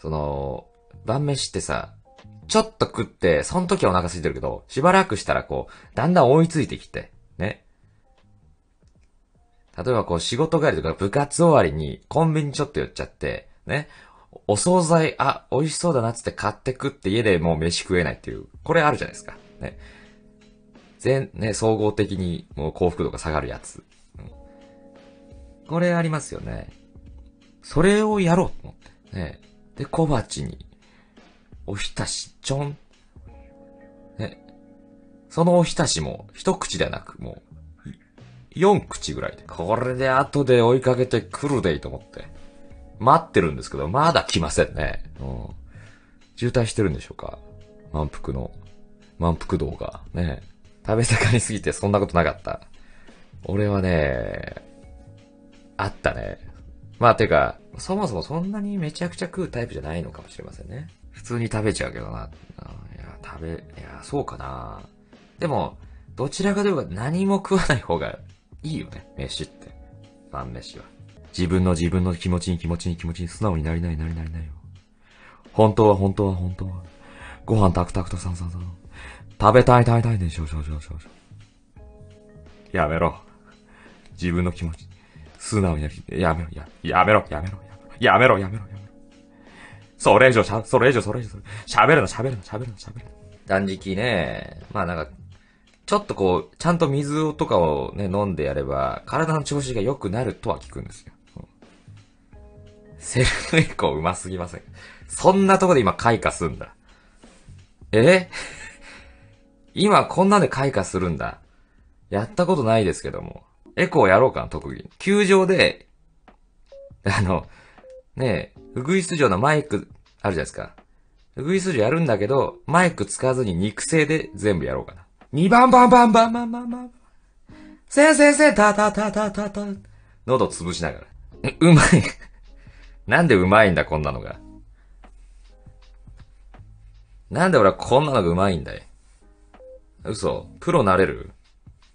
その、晩飯ってさ、ちょっと食って、その時はお腹空いてるけど、しばらくしたらこう、だんだん追いついてきて、ね。例えばこう仕事帰りとか部活終わりにコンビニちょっと寄っちゃって、ね。お惣菜、あ、美味しそうだなっつって買って食って家でもう飯食えないっていう、これあるじゃないですか。ね。全、ね、総合的にもう幸福度が下がるやつ。うんこれありますよね。それをやろうと思って。ね。で、小鉢に、おひたし、ちょん。ね。そのおひたしも、一口ではなく、もう、四口ぐらいで。これで後で追いかけてくるでいいと思って。待ってるんですけど、まだ来ませんね。うん。渋滞してるんでしょうか満腹の、満腹道が。ね。食べ盛りすぎてそんなことなかった。俺はね、あったね。まあ、てか、そもそもそんなにめちゃくちゃ食うタイプじゃないのかもしれませんね。普通に食べちゃうけどな。いや、食べ、いや、そうかな。でも、どちらかというと何も食わない方がいいよね、飯って。晩飯は。自分の自分の気持ちに気持ちに気持ちに素直になりないなりないなりないよ。本当は本当は本当は。ご飯タクタクとさんさんさん。食べたい食べたいね、しょしょしょしょしょ。やめろ。自分の気持ち。素直になり、やめろ、や、やめろ、やめろ、やめろ、やめろ、やめろ。それ以上しゃ、それ以上、それ以上、喋るな、喋るな、喋るな、喋るな。断食ね、まあなんか、ちょっとこう、ちゃんと水とかをね、飲んでやれば、体の調子が良くなるとは聞くんですよ。セルフエコーうますぎません。そんなとこで今開花すんだ。え今こんなんで開花するんだ。やったことないですけども。エコーやろうかな、特技。球場で、あの、ねえ、ウグイス城のマイク、あるじゃないですか。ウグイス城やるんだけど、マイク使わずに肉声で全部やろうかな。2番バンバンバンバンバンバン。先生先生、たたたたたた。喉潰しながら。えうまい。なんでうまいんだ、こんなのが。なんで俺はこんなのがうまいんだい。嘘。プロなれる？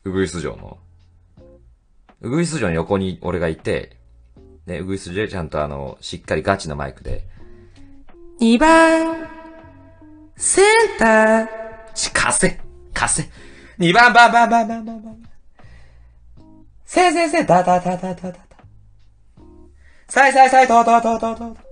ウグイス城の。ウグイス城の横に俺がいて、ね、ウグイス城でちゃんとあの、しっかりガチのマイクで、2番、センター、し、貸せ貸せ !2 番、バンバンバンバンバンバン。せいせいせい、だだだだだだだ。さいさいさい、とととととう。